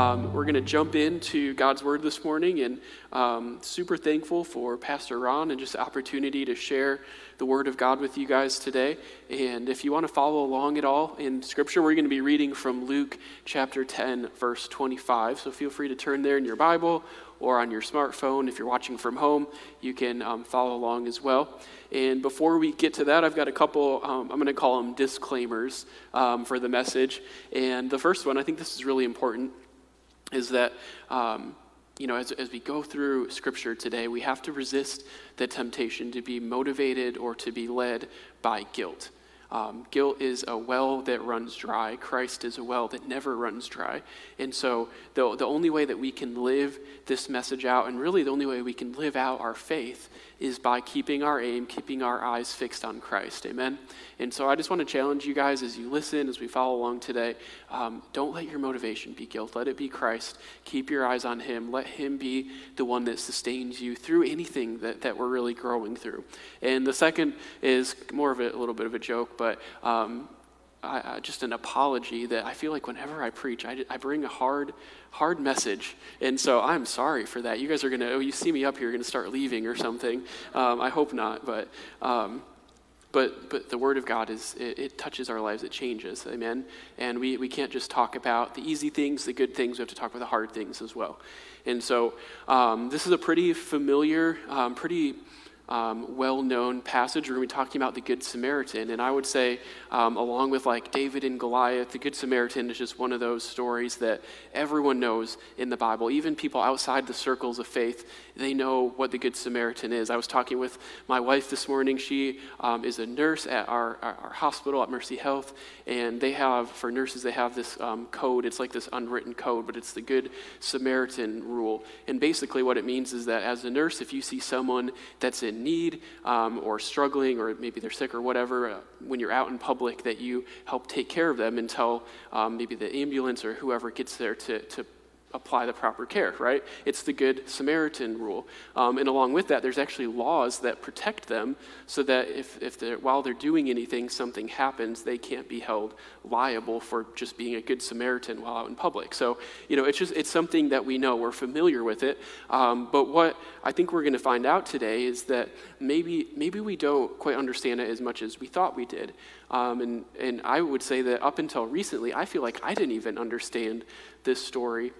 Um, we're going to jump into God's Word this morning, and um, super thankful for Pastor Ron and just the opportunity to share the Word of God with you guys today. And if you want to follow along at all in Scripture, we're going to be reading from Luke chapter 10, verse 25. So feel free to turn there in your Bible or on your smartphone. If you're watching from home, you can um, follow along as well. And before we get to that, I've got a couple, um, I'm going to call them disclaimers um, for the message. And the first one, I think this is really important is that, um, you know, as, as we go through Scripture today, we have to resist the temptation to be motivated or to be led by guilt. Um, guilt is a well that runs dry. Christ is a well that never runs dry. And so, the, the only way that we can live this message out, and really the only way we can live out our faith, is by keeping our aim, keeping our eyes fixed on Christ. Amen? And so, I just want to challenge you guys as you listen, as we follow along today. Um, don't let your motivation be guilt. Let it be Christ. Keep your eyes on Him. Let Him be the one that sustains you through anything that, that we're really growing through. And the second is more of a, a little bit of a joke, but um, just an apology that I feel like whenever I preach, I, I bring a hard, hard message. And so I'm sorry for that. You guys are going to, oh, you see me up here, you're going to start leaving or something. Um, I hope not, but. Um, but, but the Word of God is, it, it, touches our lives, it changes, amen? And we, we can't just talk about the easy things, the good things, we have to talk about the hard things as well. And so um, this is a pretty familiar, um, pretty um, well known passage. We're going to be talking about the Good Samaritan. And I would say, um, along with like David and Goliath, the Good Samaritan is just one of those stories that everyone knows in the Bible. Even people outside the circles of faith, they know what the Good Samaritan is. I was talking with my wife this morning. She um, is a nurse at our, our, our, hospital at Mercy Health. And they have, for nurses, they have this um, code. It's like this unwritten code, but it's the Good Samaritan rule. And basically, what it means is that as a nurse, if you see someone that's in need um, or struggling or maybe they're sick or whatever, uh, when you're out in public, that you help take care of them until um, maybe the ambulance or whoever gets there to, to apply the proper care, right? It's the Good Samaritan rule. Um, and along with that, there's actually laws that protect them so that if, if they're, while they're doing anything, something happens, they can't be held liable for just being a Good Samaritan while out in public. So, you know, it's just, it's something that we know, we're familiar with it. Um, but what I think we're going to find out today is that maybe, maybe we don't quite understand it as much as we thought we did. Um, and, and I would say that up until recently, I feel like I didn't even understand this story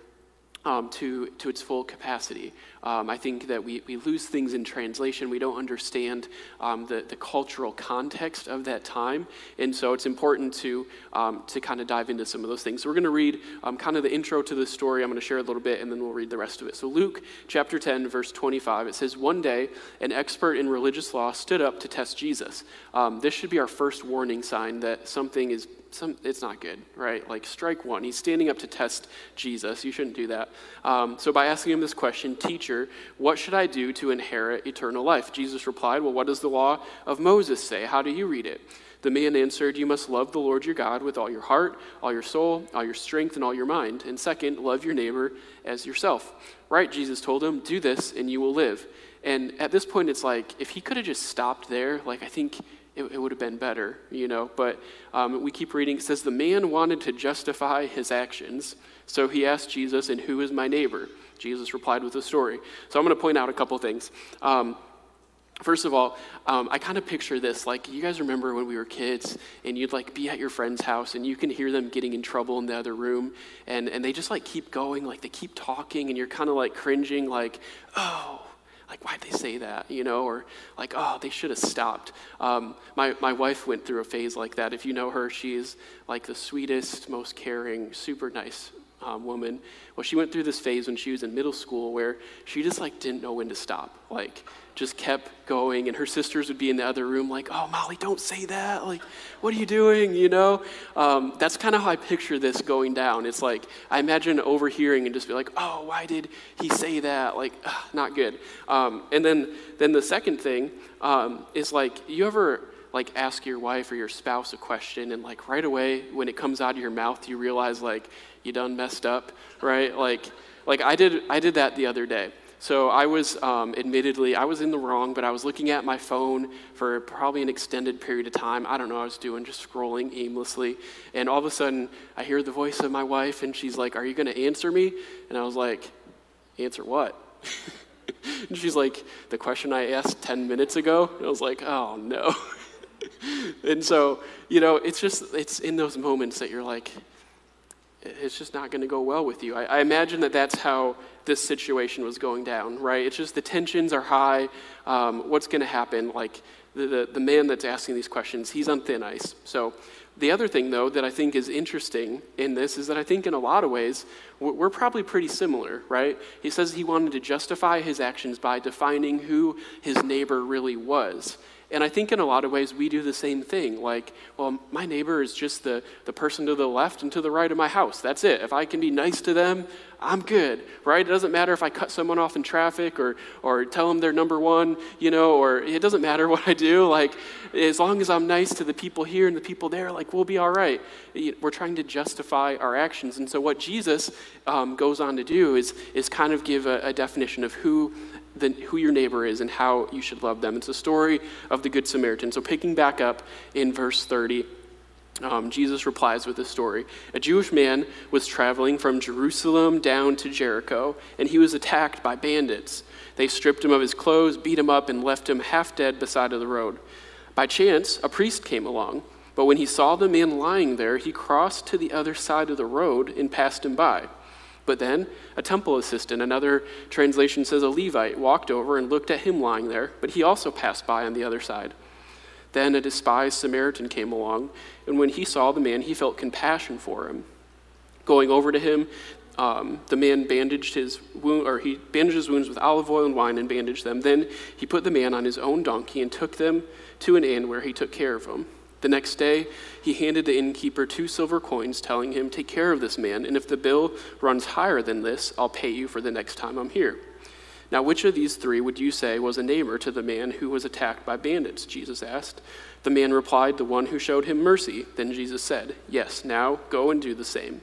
um, to, to its full capacity. Um, I think that we, we lose things in translation. We don't understand um, the, the cultural context of that time. And so it's important to, um, to kind of dive into some of those things. So we're going to read um, kind of the intro to the story. I'm going to share a little bit and then we'll read the rest of it. So, Luke chapter 10, verse 25, it says, One day, an expert in religious law stood up to test Jesus. Um, this should be our first warning sign that something is some, it's not good, right? Like, strike one. He's standing up to test Jesus. You shouldn't do that. Um, so, by asking him this question, Teacher, what should I do to inherit eternal life? Jesus replied, Well, what does the law of Moses say? How do you read it? The man answered, You must love the Lord your God with all your heart, all your soul, all your strength, and all your mind. And second, love your neighbor as yourself. Right? Jesus told him, Do this, and you will live. And at this point, it's like, if he could have just stopped there, like, I think it, it would have been better, you know. But um, we keep reading. It says, The man wanted to justify his actions. So he asked Jesus, And who is my neighbor? Jesus replied with a story. So I'm going to point out a couple things. Um, First of all, um, I kind of picture this like you guys remember when we were kids and you'd like be at your friend's house and you can hear them getting in trouble in the other room and, and they just like keep going, like they keep talking and you're kind of like cringing, like, oh, like, why'd they say that? You know, or like, oh, they should have stopped. Um, my, my wife went through a phase like that. If you know her, she's like the sweetest, most caring, super nice um, woman. Well, she went through this phase when she was in middle school where she just like didn't know when to stop. Like, just kept going, and her sisters would be in the other room, like, "Oh, Molly, don't say that! Like, what are you doing?" You know. Um, that's kind of how I picture this going down. It's like I imagine overhearing and just be like, "Oh, why did he say that?" Like, ugh, not good. Um, and then, then the second thing um, is like, you ever like ask your wife or your spouse a question and like right away when it comes out of your mouth you realize like you done messed up right? Like like i did i did that the other day. So i was um, admittedly i was in the wrong but i was looking at my phone for probably an extended period of time. I don't know what i was doing just scrolling aimlessly. And all of a sudden i hear the voice of my wife and she's like are you going to answer me? And i was like answer what? And she's like the question i asked 10 minutes ago? And i was like oh no and so, you know, it's just, it's in those moments that you're like, it's just not going to go well with you. I, I, imagine that that's how this situation was going down, right? It's just the tensions are high. Um, what's going to happen? Like, the, the, the man that's asking these questions, he's on thin ice. So, the other thing, though, that I think is interesting in this is that I think in a lot of ways, we're probably pretty similar, right? He says he wanted to justify his actions by defining who his neighbor really was. And I think in a lot of ways we do the same thing. Like, well, my neighbor is just the, the person to the left and to the right of my house. That's it. If I can be nice to them, I'm good, right? It doesn't matter if I cut someone off in traffic or, or tell them they're number one, you know, or it doesn't matter what I do. Like, as long as I'm nice to the people here and the people there, like, we'll be all right. We're trying to justify our actions. And so, what Jesus um, goes on to do is, is kind of give a, a definition of who the, who your neighbor is and how you should love them. It's a story of the Good Samaritan. So, picking back up in verse 30, um, Jesus replies with this story. A Jewish man was traveling from Jerusalem down to Jericho, and he was attacked by bandits. They stripped him of his clothes, beat him up, and left him half dead beside of the road. By chance, a priest came along, but when he saw the man lying there, he crossed to the other side of the road and passed him by. But then a temple assistant, another translation says a Levite, walked over and looked at him lying there, but he also passed by on the other side. Then a despised Samaritan came along, and when he saw the man, he felt compassion for him. Going over to him, um, the man bandaged his wound, or he bandaged his wounds with olive oil and wine and bandaged them. Then he put the man on his own donkey and took them to an inn where he took care of him. The next day, he handed the innkeeper two silver coins, telling him, Take care of this man, and if the bill runs higher than this, I'll pay you for the next time I'm here. Now, which of these three would you say was a neighbor to the man who was attacked by bandits? Jesus asked. The man replied, The one who showed him mercy. Then Jesus said, Yes, now go and do the same.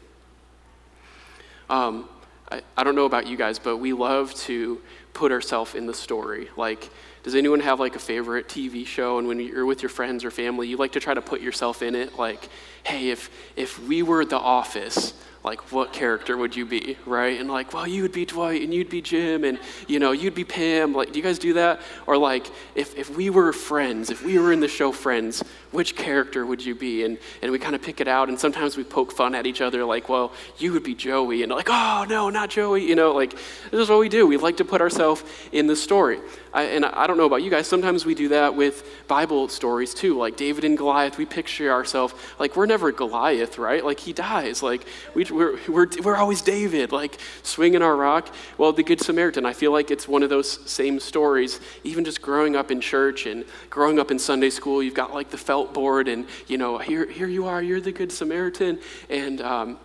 Um, I, I don't know about you guys, but we love to put ourselves in the story. Like, does anyone have like a favorite TV show? And when you're with your friends or family, you like to try to put yourself in it. Like, hey, if if we were The Office, like what character would you be right? And like well you would be dwight and you'd be jim and you know you'd be pam. Like do you guys do that? Or like if, if we were friends if we were in the show friends which character would you be? And, and we kind of pick it out and sometimes we poke fun at each other like well you would be joey and like oh no not joey you know? Like this is what we do. We like to put ourselves in the story. I, and I don't know about you guys sometimes we do that with bible stories too like david and goliath we picture ourselves like we're never goliath right? Like he dies. Like we we're, we're, we're always David, like swinging our rock. Well, the Good Samaritan, I feel like it's one of those same stories. Even just growing up in church and growing up in Sunday school, you've got like the felt board, and you know, here, here you are, you're the Good Samaritan. And um,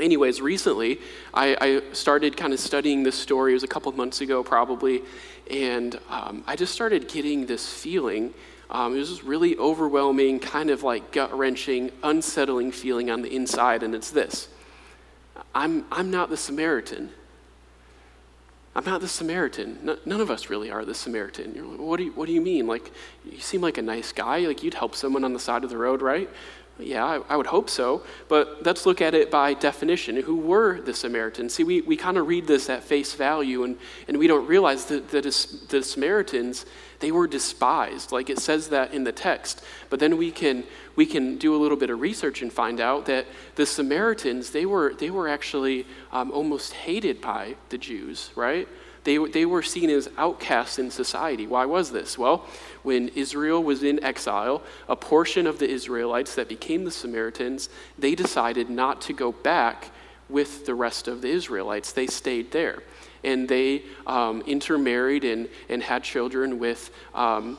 anyways, recently I, I, started kind of studying this story. It was a couple months ago, probably, and um, I just started getting this feeling. Um, it was this really overwhelming, kind of like gut wrenching, unsettling feeling on the inside, and it's this I'm, I'm not the Samaritan. I'm not the Samaritan. none of us really are the Samaritan. You're Like, what, do you, what do you mean? Like, you seem like a nice guy. Like, you'd help someone on the side of the road, right? Yeah, I, I would hope so. But let's look at it by definition. Who were the Samaritans? See, we, we kind of read this at face value, and, and we don't realize that, that the Samaritans, they were despised. Like it says that in the text. But then we can, we can do a little bit of research and find out that the Samaritans, they were, they were actually um, almost hated by the Jews, right? They, they were seen as outcasts in society. Why was this? Well, when Israel was in exile, a portion of the Israelites that became the Samaritans, they decided not to go back with the rest of the Israelites. They stayed there. And they um, intermarried and, and had children with um,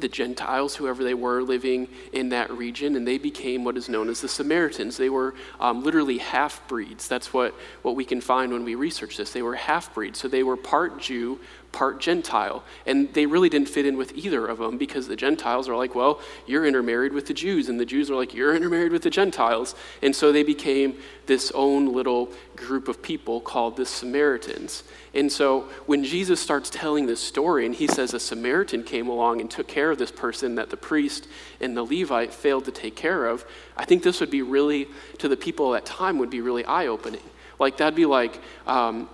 the Gentiles, whoever they were living in that region, and they became what is known as the Samaritans. They were um, literally half breeds. That's what, what we can find when we research this. They were half breeds. So they were part Jew, part Gentile. And they really didn't fit in with either of them because the Gentiles are like, well, you're intermarried with the Jews. And the Jews are like, you're intermarried with the Gentiles. And so they became this own little group of people called the Samaritans. And so when Jesus starts telling this story and he says a Samaritan came along and took care of this person that the priest and the Levite failed to take care of, I think this would be really, to the people at that time, would be really eye opening. Like, that'd be like, um,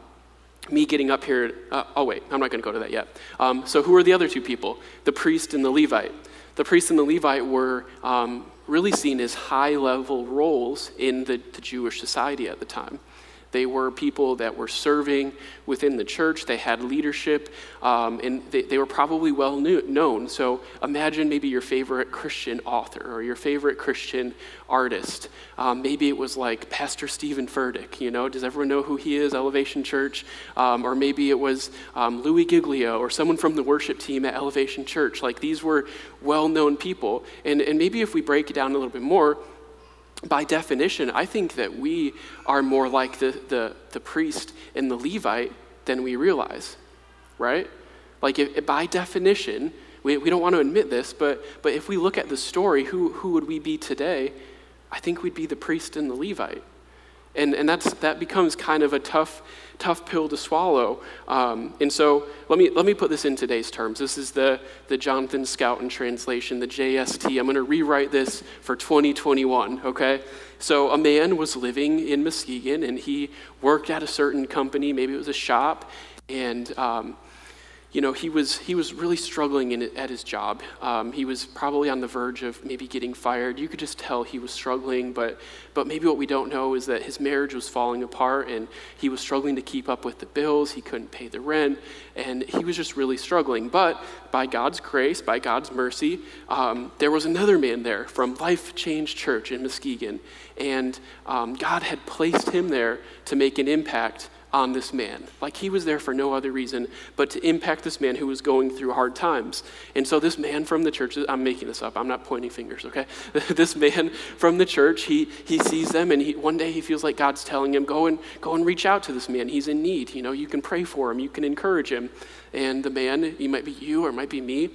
me getting up here. Uh, oh, wait, I'm not going to go to that yet. Um, so, who are the other two people? The priest and the Levite. The priest and the Levite were um, really seen as high level roles in the, the Jewish society at the time. They were people that were serving within the church. They had leadership, um, and they, they, were probably well knew, known. So imagine maybe your favorite Christian author or your favorite Christian artist. Um, maybe it was like Pastor Stephen Furtick. You know, does everyone know who he is? Elevation Church, um, or maybe it was um, Louis Giglio or someone from the worship team at Elevation Church. Like these were well-known people, and and maybe if we break it down a little bit more by definition, I think that we are more like the, the, the priest and the Levite than we realize, right? Like, if, by definition, we, we don't want to admit this, but, but if we look at the story, who, who would we be today? I think we'd be the priest and the Levite. And, and that's, that becomes kind of a tough, tough pill to swallow. Um, and so let me, let me put this in today's terms. This is the, the Jonathan Scouten translation, the JST. I'm going to rewrite this for 2021, okay? So a man was living in Muskegon and he worked at a certain company, maybe it was a shop, and um, you know, he was, he was really struggling in, at his job. Um, he was probably on the verge of maybe getting fired. You could just tell he was struggling, but, but maybe what we don't know is that his marriage was falling apart and he was struggling to keep up with the bills. He couldn't pay the rent, and he was just really struggling. But by God's grace, by God's mercy, um, there was another man there from Life Change Church in Muskegon, and um, God had placed him there to make an impact on this man. Like he was there for no other reason but to impact this man who was going through hard times. And so this man from the church, I'm making this up, I'm not pointing fingers, okay? this man from the church, he, he sees them and he, one day he feels like God's telling him, go and, go and reach out to this man. He's in need. You know, you can pray for him, you can encourage him. And the man, he might be you or it might be me,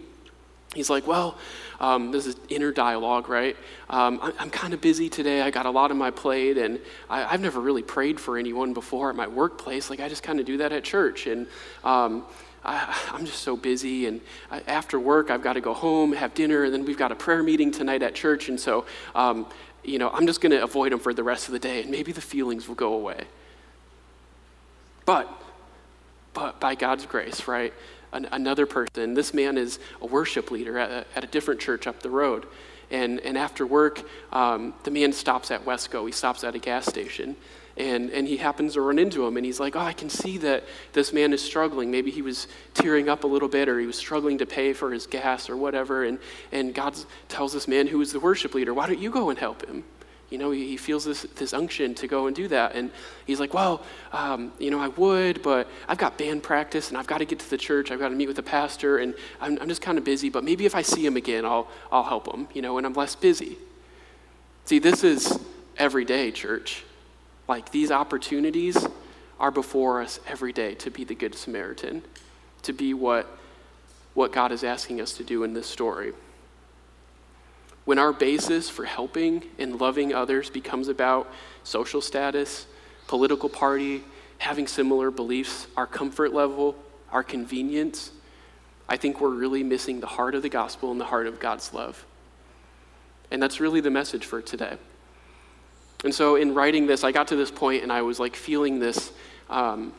he's like, well, um, this is inner dialogue, right? Um, I, am kind of busy today. I got a lot on my plate, and I, have never really prayed for anyone before at my workplace. Like, I just kind of do that at church. And um, I, am just so busy. And after work, I've got to go home, have dinner, and then we've got a prayer meeting tonight at church. And so, um, you know, I'm just going to avoid them for the rest of the day, and maybe the feelings will go away. But, but by God's grace, right? An, another person. This man is a worship leader at a, at a different church up the road. And, and after work, um, the man stops at Wesco. He stops at a gas station. And, and he happens to run into him. And he's like, Oh, I can see that this man is struggling. Maybe he was tearing up a little bit or he was struggling to pay for his gas or whatever. And, and God tells this man who is the worship leader, Why don't you go and help him? You know, he, feels this, this unction to go and do that. And he's like, well, um, you know, I would, but I've got band practice and I've got to get to the church. I've got to meet with the pastor and I'm, I'm just kind of busy. But maybe if I see him again, I'll, I'll help him, you know, and I'm less busy. See, this is everyday church. Like these opportunities are before us every day to be the Good Samaritan, to be what, what God is asking us to do in this story. When our basis for helping and loving others becomes about social status, political party, having similar beliefs, our comfort level, our convenience, I think we're really missing the heart of the gospel and the heart of God's love. And that's really the message for today. And so, in writing this, I got to this point and I was like feeling this, um,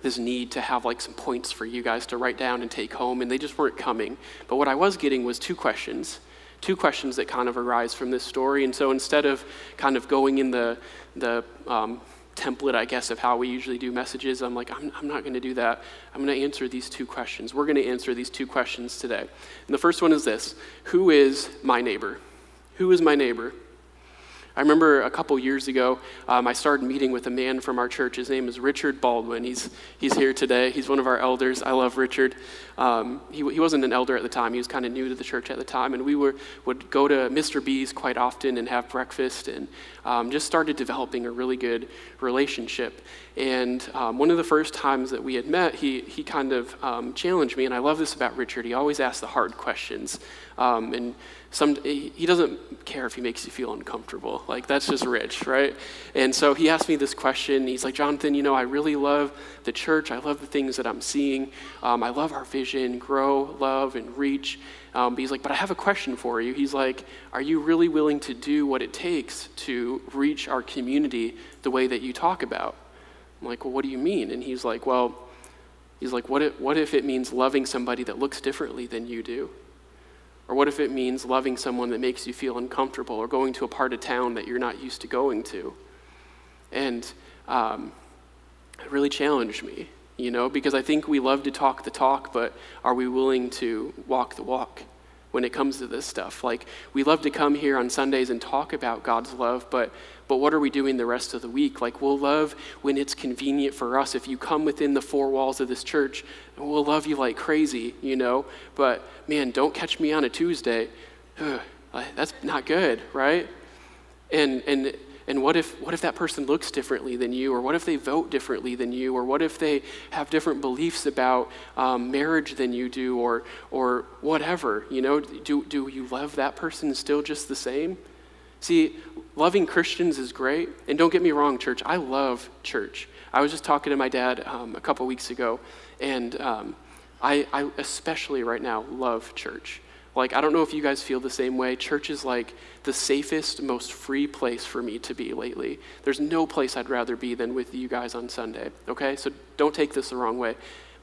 this need to have like some points for you guys to write down and take home, and they just weren't coming. But what I was getting was two questions two questions that kind of arise from this story. And so instead of kind of going in the, the um, template, I guess, of how we usually do messages, I'm like, I'm, I'm not going to do that. I'm going to answer these two questions. We're going to answer these two questions today. And the first one is this Who is my neighbor? Who is my neighbor? I remember a couple years ago, um, I started meeting with a man from our church. His name is Richard Baldwin. He's, he's here today. He's one of our elders. I love Richard. Um, he, he wasn't an elder at the time, he was kind of new to the church at the time. And we were, would go to Mr. B's quite often and have breakfast and um, just started developing a really good relationship. And um, one of the first times that we had met, he, he kind of um, challenged me. And I love this about Richard. He always asks the hard questions. Um, and some, he doesn't care if he makes you feel uncomfortable. Like, that's just rich, right? And so he asked me this question. He's like, Jonathan, you know, I really love the church. I love the things that I'm seeing. Um, I love our vision grow, love, and reach. Um, but he's like, but I have a question for you. He's like, are you really willing to do what it takes to reach our community the way that you talk about? I'm like, well, what do you mean? And he's like, well, he's like, what if, what if it means loving somebody that looks differently than you do? Or what if it means loving someone that makes you feel uncomfortable or going to a part of town that you're not used to going to? And um, it really challenged me, you know, because I think we love to talk the talk, but are we willing to walk the walk? When it comes to this stuff. Like, we love to come here on Sundays and talk about God's love, but, but what are we doing the rest of the week? Like, we'll love when it's convenient for us. If you come within the four walls of this church, we'll love you like crazy, you know? But man, don't catch me on a Tuesday. Ugh, that's not good, right? And, and and what if, what if that person looks differently than you? Or what if they vote differently than you? Or what if they have different beliefs about um, marriage than you do? Or, or whatever, you know? Do, do you love that person still just the same? See, loving Christians is great. And don't get me wrong, church, I love church. I was just talking to my dad um, a couple weeks ago, and um, I, I especially right now love church. Like, I don't know if you guys feel the same way. Church is like the safest, most free place for me to be lately. There's no place I'd rather be than with you guys on Sunday, okay? So don't take this the wrong way.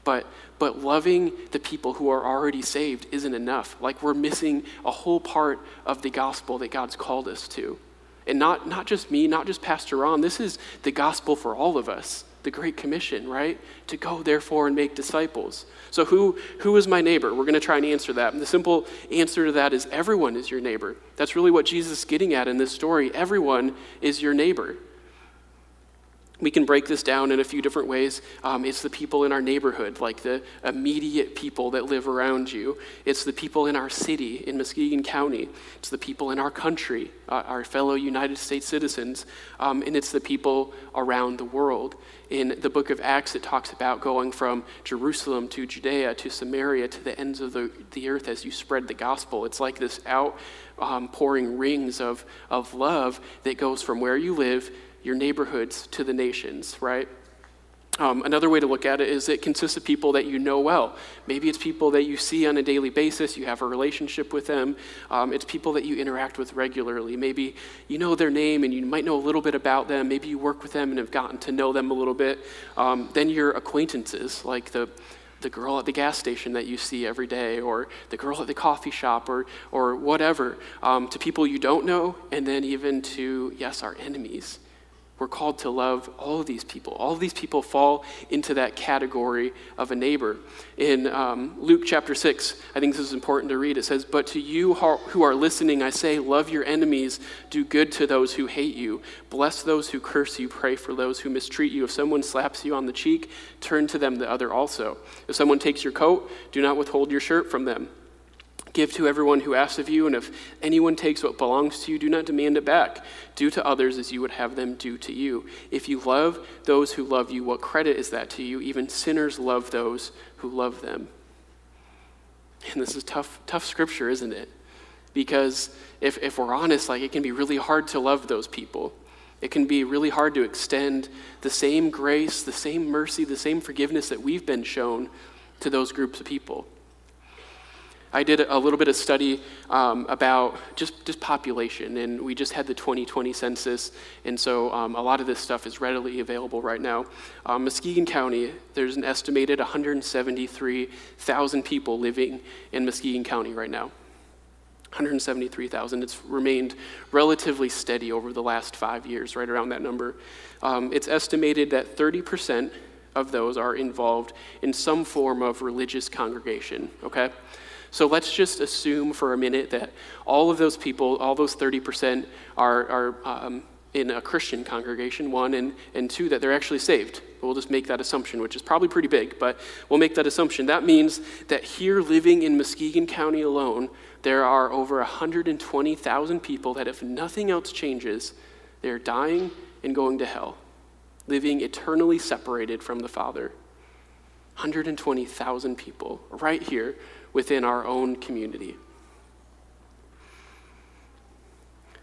But, but loving the people who are already saved isn't enough. Like, we're missing a whole part of the gospel that God's called us to. And not, not just me, not just Pastor Ron, this is the gospel for all of us the Great Commission, right? To go, therefore, and make disciples. So, who, who is my neighbor? We're going to try and answer that. And the simple answer to that is everyone is your neighbor. That's really what Jesus is getting at in this story. Everyone is your neighbor. We can break this down in a few different ways. Um, it's the people in our neighborhood, like the immediate people that live around you. It's the people in our city, in Muskegon County. It's the people in our country, uh, our fellow United States citizens. Um, and it's the people around the world. In the book of Acts, it talks about going from Jerusalem to Judea to Samaria to the ends of the, the earth as you spread the gospel. It's like this outpouring um, rings of, of love that goes from where you live your neighborhoods to the nations, right? Um, another way to look at it is it consists of people that you know well. Maybe it's people that you see on a daily basis, you have a relationship with them. Um, it's people that you interact with regularly. Maybe you know their name and you might know a little bit about them. Maybe you work with them and have gotten to know them a little bit. Um, then your acquaintances, like the the girl at the gas station that you see every day, or the girl at the coffee shop, or, or whatever, um, to people you don't know, and then even to, yes, our enemies. We're called to love all of these people. All of these people fall into that category of a neighbor. In um, Luke chapter 6, I think this is important to read. It says, But to you who are listening, I say, love your enemies, do good to those who hate you, bless those who curse you, pray for those who mistreat you. If someone slaps you on the cheek, turn to them the other also. If someone takes your coat, do not withhold your shirt from them. Give to everyone who asks of you, and if anyone takes what belongs to you, do not demand it back. Do to others as you would have them do to you. If you love those who love you, what credit is that to you? Even sinners love those who love them. And this is tough, tough scripture, isn't it? Because if, if we're honest, like it can be really hard to love those people. It can be really hard to extend the same grace, the same mercy, the same forgiveness that we've been shown to those groups of people. I did a little bit of study um, about just, just population, and we just had the 2020 census, and so um, a lot of this stuff is readily available right now. Um, Muskegon County, there's an estimated 173,000 people living in Muskegon County right now. 173,000. It's remained relatively steady over the last five years, right around that number. Um, it's estimated that 30% of those are involved in some form of religious congregation, okay? So let's just assume for a minute that all of those people, all those 30%, are, are um, in a Christian congregation, one, and, and two, that they're actually saved. We'll just make that assumption, which is probably pretty big, but we'll make that assumption. That means that here living in Muskegon County alone, there are over 120,000 people that, if nothing else changes, they're dying and going to hell, living eternally separated from the Father. 120,000 people right here within our own community.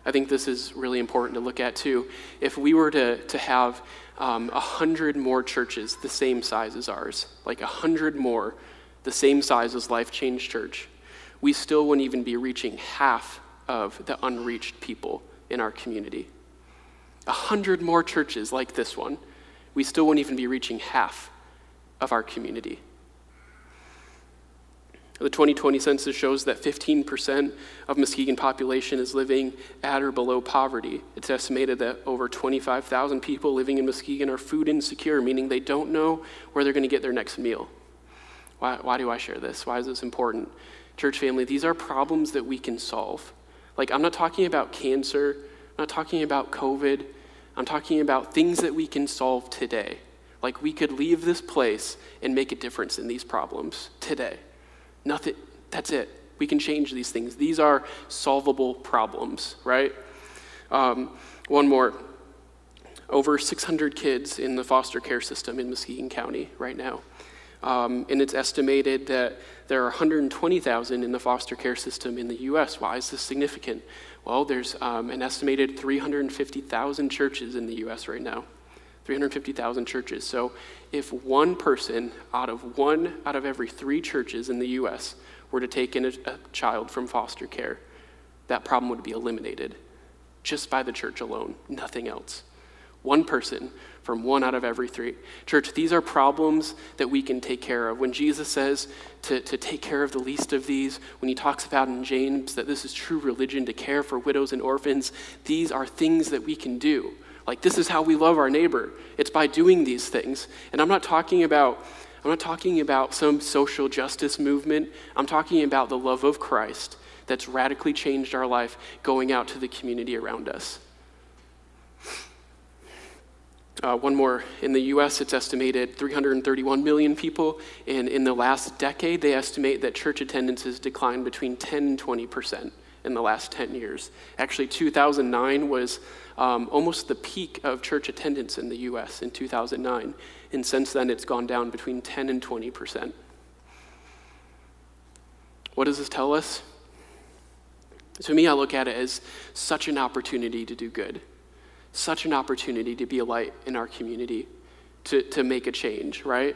I think this is really important to look at too. If we were to, to have um, a um, hundred more churches the same size as ours, like a hundred more the same size as Life Change Church, we still wouldn't even be reaching half of the unreached people in our community. A hundred more churches like this one, we still wouldn't even be reaching half of our community. The 2020 census shows that 15% of Muskegon population is living at or below poverty. It's estimated that over 25,000 people living in Muskegon are food insecure, meaning they don't know where they're going to get their next meal. Why, why do I share this? Why is this important? Church family, these are problems that we can solve. Like, I'm not talking about cancer, I'm not talking about COVID, I'm talking about things that we can solve today. Like, we could leave this place and make a difference in these problems today. Nothing, that's it. We can change these things. These are solvable problems, right? Um, one more. Over 600 kids in the foster care system in Muskegon County right now. Um, and it's estimated that there are 120,000 in the foster care system in the U.S. Why is this significant? Well, there's um, an estimated 350,000 churches in the U.S. right now. 350,000 churches. So if one person out of one out of every three churches in the U.S. were to take in a, a child from foster care, that problem would be eliminated just by the church alone, nothing else. One person from one out of every three. Church, these are problems that we can take care of. When Jesus says to, to take care of the least of these, when he talks about in James that this is true religion to care for widows and orphans, these are things that we can do. Like, this is how we love our neighbor. It's by doing these things. And I'm not talking about. I'm not talking about some social justice movement. I'm talking about the love of Christ that's radically changed our life going out to the community around us. Uh, one more. In the US, it's estimated 331 million people. And in the last decade, they estimate that church attendance has declined between 10 and 20 percent in the last 10 years. Actually, 2009 was um, almost the peak of church attendance in the US in 2009. And since then, it's gone down between 10 and 20 percent. What does this tell us? To me, I look at it as such an opportunity to do good, such an opportunity to be a light in our community, to, to make a change, right?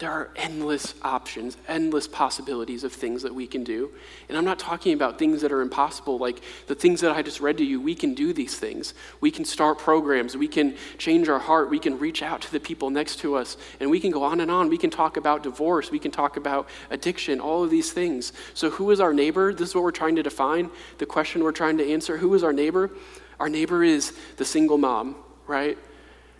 There are endless options, endless possibilities of things that we can do. And I'm not talking about things that are impossible, like the things that I just read to you. We can do these things. We can start programs. We can change our heart. We can reach out to the people next to us. And we can go on and on. We can talk about divorce. We can talk about addiction, all of these things. So, who is our neighbor? This is what we're trying to define. The question we're trying to answer who is our neighbor? Our neighbor is the single mom, right?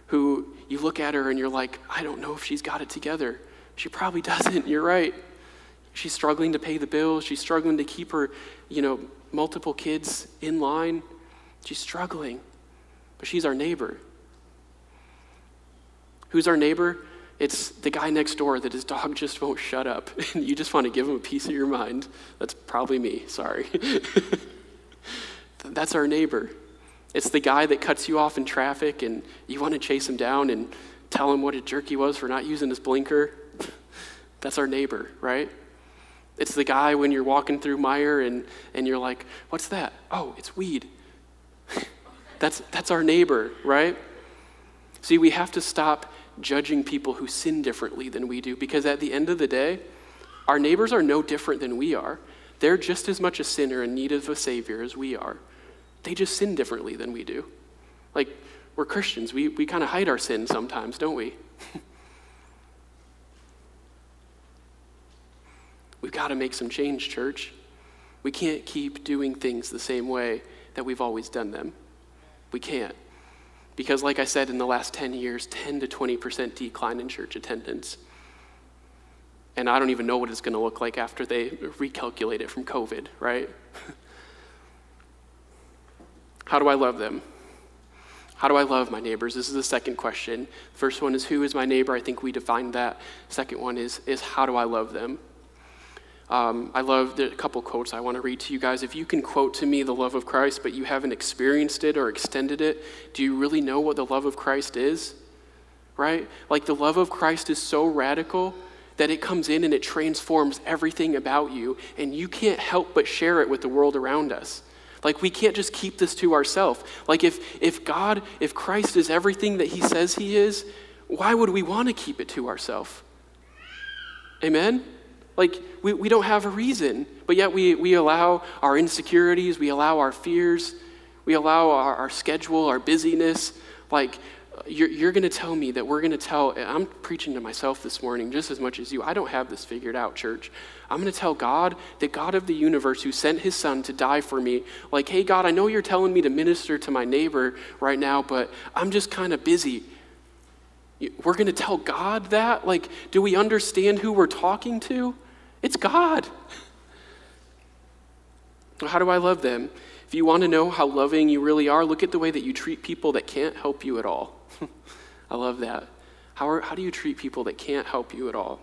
Who you look at her and you're like, I don't know if she's got it together. She probably doesn't. You're right. She's struggling to pay the bills. She's struggling to keep her, you know, multiple kids in line. She's struggling. But she's our neighbor. Who's our neighbor? It's the guy next door that his dog just won't shut up. And you just want to give him a piece of your mind. That's probably me. Sorry. That's our neighbor. It's the guy that cuts you off in traffic and you want to chase him down and tell him what a jerk he was for not using his blinker. That's our neighbor, right? It's the guy when you're walking through Meijer and, and you're like, what's that? Oh, it's weed. that's, that's our neighbor, right? See, we have to stop judging people who sin differently than we do because at the end of the day, our neighbors are no different than we are. They're just as much a sinner in need of a Savior as we are. They just sin differently than we do. Like, we're Christians. We, we kind of hide our sin sometimes, don't we? We've got to make some change, church. We can't keep doing things the same way that we've always done them. We can't. Because, like I said, in the last 10 years, 10 to 20% decline in church attendance. And I don't even know what it's going to look like after they recalculate it from COVID, right? How do I love them? How do I love my neighbors? This is the second question. First one is who is my neighbor? I think we defined that. Second one is, is how do I love them? Um, I love a couple quotes I want to read to you guys. If you can quote to me the love of Christ, but you haven't experienced it or extended it, do you really know what the love of Christ is? Right? Like the love of Christ is so radical that it comes in and it transforms everything about you, and you can't help but share it with the world around us. Like, we can't just keep this to ourselves. Like, if, if God, if Christ is everything that he says he is, why would we want to keep it to ourselves? Amen? Like, we, we don't have a reason, but yet we, we allow our insecurities, we allow our fears, we allow our, our schedule, our busyness. Like, you're, you're going to tell me that we're going to tell, I'm preaching to myself this morning just as much as you. I don't have this figured out, church. I'm going to tell God, the God of the universe who sent his son to die for me, like, hey, God, I know you're telling me to minister to my neighbor right now, but I'm just kind of busy. We're going to tell God that? Like, do we understand who we're talking to? It's God. How do I love them? If you want to know how loving you really are, look at the way that you treat people that can't help you at all. I love that. How, are, how do you treat people that can't help you at all?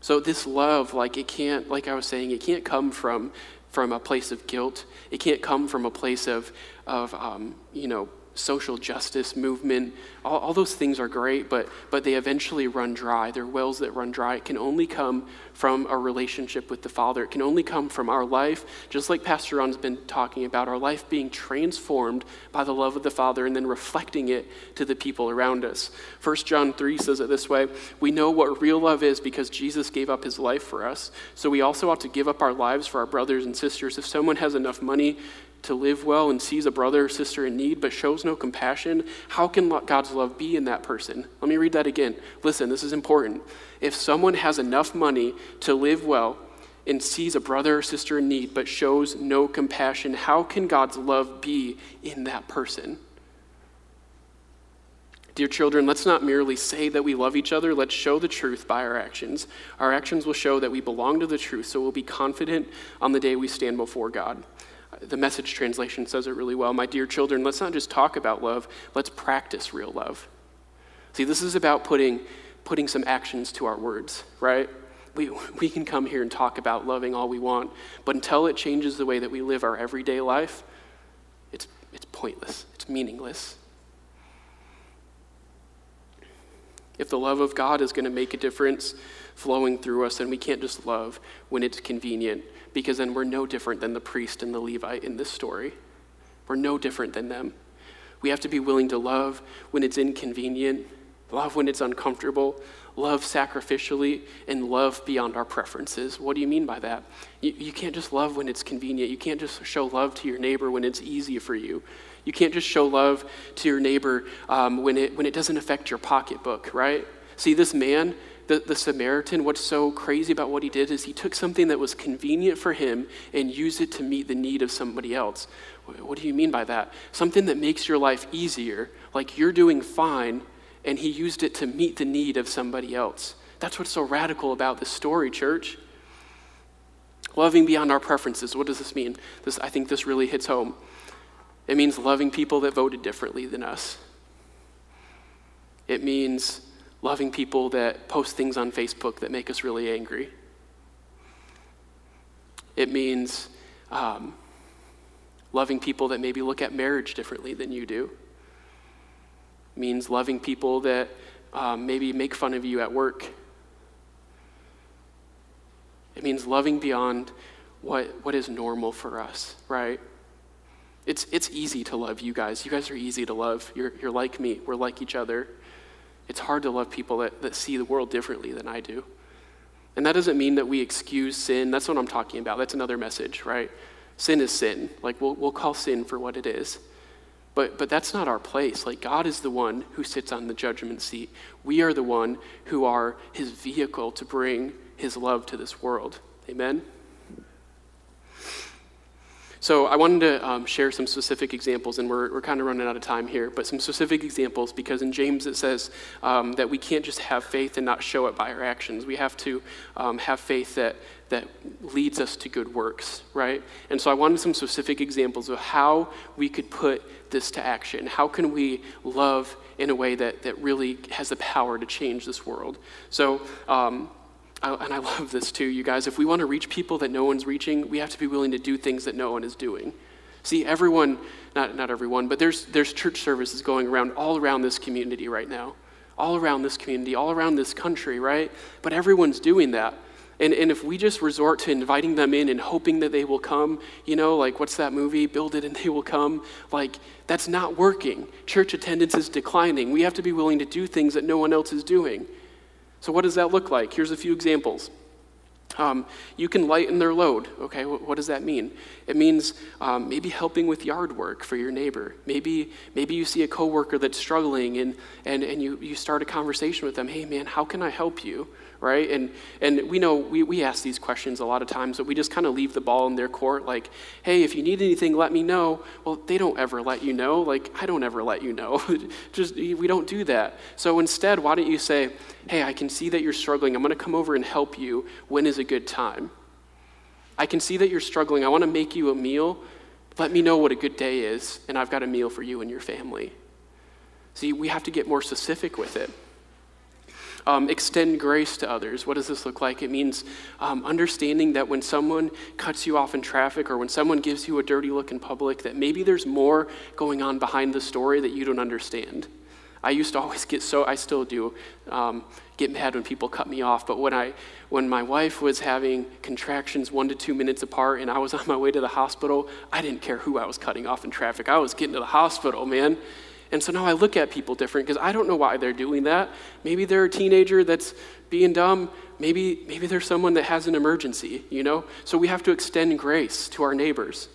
So this love, like it can't, like I was saying, it can't come from from a place of guilt. It can't come from a place of of um, you know social justice movement. All, all, those things are great, but, but they eventually run dry. They're wells that run dry. It can only come from a relationship with the Father. It can only come from our life, just like Pastor Ron's been talking about, our life being transformed by the love of the Father and then reflecting it to the people around us. 1 John 3 says it this way We know what real love is because Jesus gave up his life for us. So we also ought to give up our lives for our brothers and sisters. If someone has enough money, to live well and sees a brother or sister in need but shows no compassion, how can God's love be in that person? Let me read that again. Listen, this is important. If someone has enough money to live well and sees a brother or sister in need but shows no compassion, how can God's love be in that person? Dear children, let's not merely say that we love each other, let's show the truth by our actions. Our actions will show that we belong to the truth, so we'll be confident on the day we stand before God the message translation says it really well. My dear children, let's not just talk about love, let's practice real love. See, this is about putting, putting some actions to our words, right? We, we can come here and talk about loving all we want, but until it changes the way that we live our everyday life, it's, it's pointless, it's meaningless. If the love of God is going to make a difference flowing through us, then we can't just love when it's convenient because then we're no different than the priest and the Levite in this story. We're no different than them. We have to be willing to love when it's inconvenient, love when it's uncomfortable, love sacrificially, and love beyond our preferences. What do you mean by that? You, you can't just love when it's convenient. You can't just show love to your neighbor when it's easy for you. You can't just show love to your neighbor um, when, it, when it doesn't affect your pocketbook, right? See, this man, the, the Samaritan, what's so crazy about what he did is he took something that was convenient for him and used it to meet the need of somebody else. What do you mean by that? Something that makes your life easier, like you're doing fine, and he used it to meet the need of somebody else. That's what's so radical about this story, church. Loving beyond our preferences. What does this mean? This, I think this really hits home. It means loving people that voted differently than us. It means loving people that post things on Facebook that make us really angry. It means um, loving people that maybe look at marriage differently than you do. It means loving people that um, maybe make fun of you at work. It means loving beyond what, what is normal for us, right? It's, it's easy to love you guys. You guys are easy to love. You're, you're like me, we're like each other. It's hard to love people that, that see the world differently than I do. And that doesn't mean that we excuse sin. That's what I'm talking about. That's another message, right? Sin is sin. Like, we'll, we'll call sin for what it is. But, but that's not our place. Like, God is the one who sits on the judgment seat. We are the one who are his vehicle to bring his love to this world. Amen? So I wanted to um, share some specific examples, and we're, we're kind of running out of time here, but some specific examples because in James it says um, that we can't just have faith and not show it by our actions. We have to um, have faith that, that leads us to good works, right? And so I wanted some specific examples of how we could put this to action. How can we love in a way that, that really has the power to change this world? So, um, I, and I love this too, you guys. If we want to reach people that no one's reaching, we have to be willing to do things that no one is doing. See, everyone, not, not everyone, but there's, there's church services going around all around this community right now, all around this community, all around this country, right? But everyone's doing that. And, and if we just resort to inviting them in and hoping that they will come, you know, like what's that movie, Build It and They Will Come, like that's not working. Church attendance is declining. We have to be willing to do things that no one else is doing. So, what does that look like? Here's a few examples. Um, you can lighten their load. Okay, what, what does that mean? It means um, maybe helping with yard work for your neighbor. Maybe, maybe you see a coworker that's struggling and, and, and you, you start a conversation with them. Hey, man, how can I help you? Right? And, and we know we, we ask these questions a lot of times, but we just kind of leave the ball in their court like, hey, if you need anything, let me know. Well, they don't ever let you know. Like, I don't ever let you know. just, we don't do that. So instead, why don't you say, hey, I can see that you're struggling. I'm going to come over and help you. When is a good time? I can see that you're struggling. I want to make you a meal. Let me know what a good day is, and I've got a meal for you and your family. See, we have to get more specific with it. Um, extend grace to others. What does this look like? It means um, understanding that when someone cuts you off in traffic or when someone gives you a dirty look in public, that maybe there's more going on behind the story that you don't understand. I used to always get so, I still do, um, get mad when people cut me off. But when, I, when my wife was having contractions one to two minutes apart and I was on my way to the hospital, I didn't care who I was cutting off in traffic. I was getting to the hospital, man. And so now I look at people different because I don't know why they're doing that. Maybe they're a teenager that's being dumb. Maybe, maybe there's someone that has an emergency, you know? So we have to extend grace to our neighbors.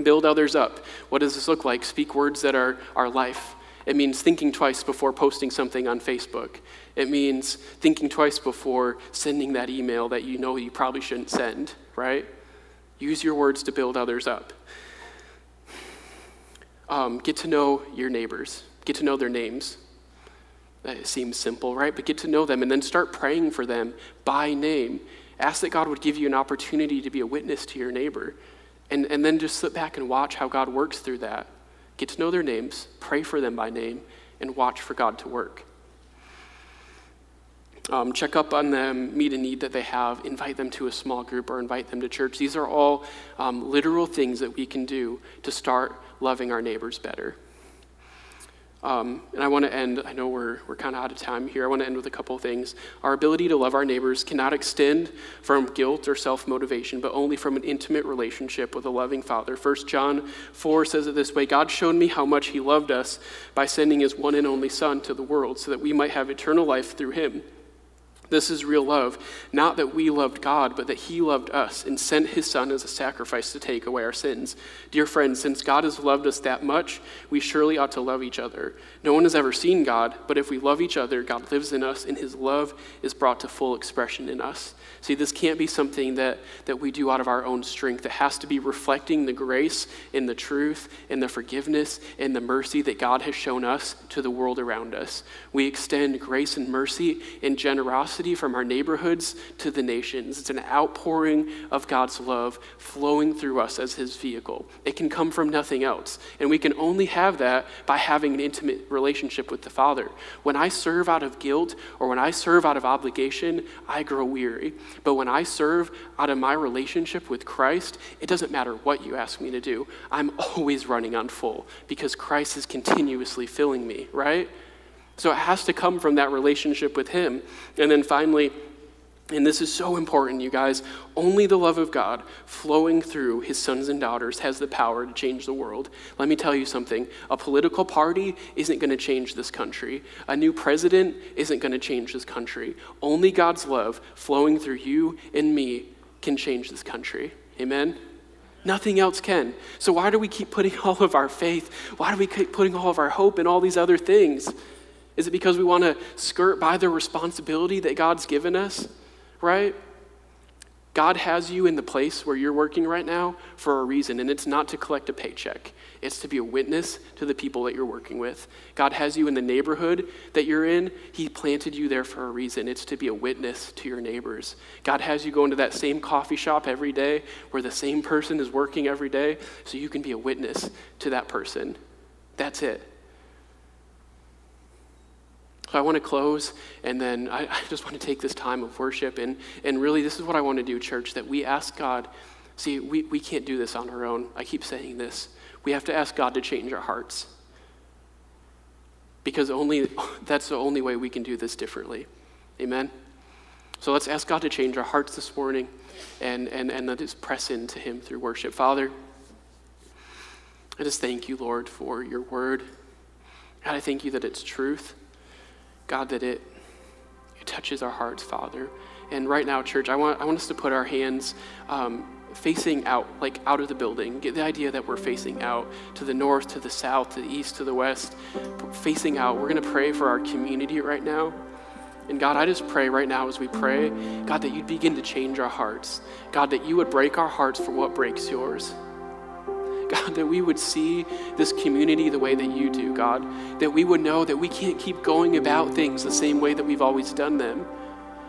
Build others up. What does this look like? Speak words that are our life. It means thinking twice before posting something on Facebook. It means thinking twice before sending that email that you know you probably shouldn't send, right? Use your words to build others up um, get to know your neighbors, get to know their names. It seems simple, right? But get to know them and then start praying for them by name. Ask that God would give you an opportunity to be a witness to your neighbor. And, and then just sit back and watch how God works through that. Get to know their names, pray for them by name, and watch for God to work. Um, check up on them, meet a need that they have, invite them to a small group, or invite them to church. These are all um, literal things that we can do to start loving our neighbors better. Um, and I want to end, I know we're, we're kind of out of time here. I want to end with a couple of things. Our ability to love our neighbors cannot extend from guilt or self motivation, but only from an intimate relationship with a loving Father. 1 John 4 says it this way God showed me how much He loved us by sending His one and only Son to the world so that we might have eternal life through Him. This is real love. Not that we loved God, but that He loved us and sent His Son as a sacrifice to take away our sins. Dear friends, since God has loved us that much, we surely ought to love each other. No one has ever seen God, but if we love each other, God lives in us, and His love is brought to full expression in us. See, this can't be something that, that we do out of our own strength. It has to be reflecting the grace and the truth and the forgiveness and the mercy that God has shown us to the world around us. We extend grace and mercy and generosity from our neighborhoods to the nations. It's an outpouring of God's love flowing through us as His vehicle. It can come from nothing else. And we can only have that by having an intimate relationship with the Father. When I serve out of guilt or when I serve out of obligation, I grow weary. But when I serve out of my relationship with Christ, it doesn't matter what you ask me to do. I'm always running on full because Christ is continuously filling me, right? So it has to come from that relationship with Him. And then finally, and this is so important, you guys. Only the love of God flowing through his sons and daughters has the power to change the world. Let me tell you something a political party isn't going to change this country, a new president isn't going to change this country. Only God's love flowing through you and me can change this country. Amen? Nothing else can. So, why do we keep putting all of our faith? Why do we keep putting all of our hope in all these other things? Is it because we want to skirt by the responsibility that God's given us? right? God has you in the place where you're working right now for a reason, and it's not to collect a paycheck. It's to be a witness to the people that you're working with. God has you in the neighborhood that you're in. He planted you there for a reason. It's to be a witness to your neighbors. God has you going to that same coffee shop every day where the same person is working every day so you can be a witness to that person. That's it. So I want to close, and then I, I, just want to take this time of worship. And, and really, this is what I want to do, church, that we ask God. See, we, we can't do this on our own. I keep saying this. We have to ask God to change our hearts. Because only that's the only way we can do this differently. Amen? So let's ask God to change our hearts this morning and, and, and let us press into Him through worship. Father, I just thank you, Lord, for your word. God, I thank you that it's truth. God, that it, it touches our hearts, Father. And right now, church, I want, I want us to put our hands um, facing out, like out of the building. Get the idea that we're facing out to the north, to the south, to the east, to the west, facing out. We're going to pray for our community right now. And God, I just pray right now as we pray, God, that you'd begin to change our hearts. God, that you would break our hearts for what breaks yours. God, that we would see this community the way that you do, God. That we would know that we can't keep going about things the same way that we've always done them.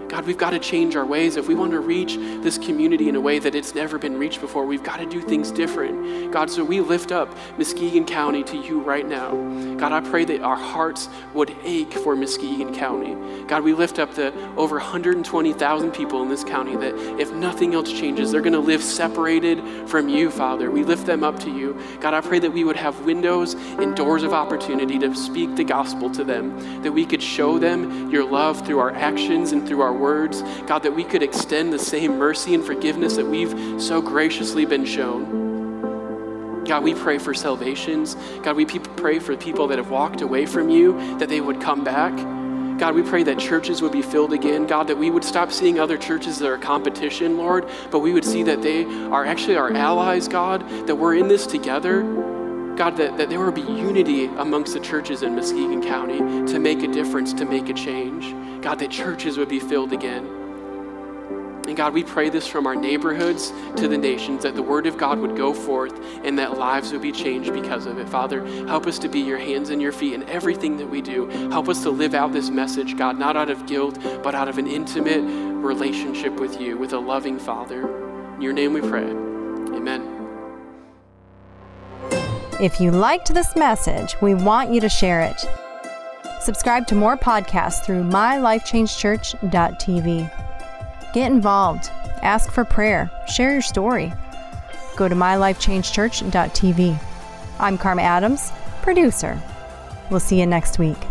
God, we've got to change our ways. If we want to reach this community in a way that it's never been reached before, we've got to do things different. God, so we lift up Muskegon County to you right now. God, I pray that our hearts would ache for Muskegon County. God, we lift up the over 120,000 people in this county that if nothing else changes, they're going to live separated from you, Father. We lift them up to you. God, I pray that we would have windows and doors of opportunity to speak the gospel to them, that we could show them your love through our actions and through our words. God, that we could extend the same mercy and forgiveness that we've so graciously been shown. God, we pray for salvations. God, we pray for people that have walked away from you, that they would come back. God, we pray that churches would be filled again. God, that we would stop seeing other churches that are competition, Lord, but we would see that they are actually our allies, God, that we're in this together. God, that, that there would be unity amongst the churches in Muskegon County to make a difference, to make a change. God, that churches would be filled again. And God, we pray this from our neighborhoods to the nations, that the word of God would go forth and that lives would be changed because of it. Father, help us to be your hands and your feet in everything that we do. Help us to live out this message, God, not out of guilt, but out of an intimate relationship with you, with a loving Father. In your name we pray. Amen. If you liked this message, we want you to share it. Subscribe to more podcasts through mylifechangechurch.tv. Get involved, ask for prayer, share your story. Go to mylifechangechurch.tv. I'm Karma Adams, producer. We'll see you next week.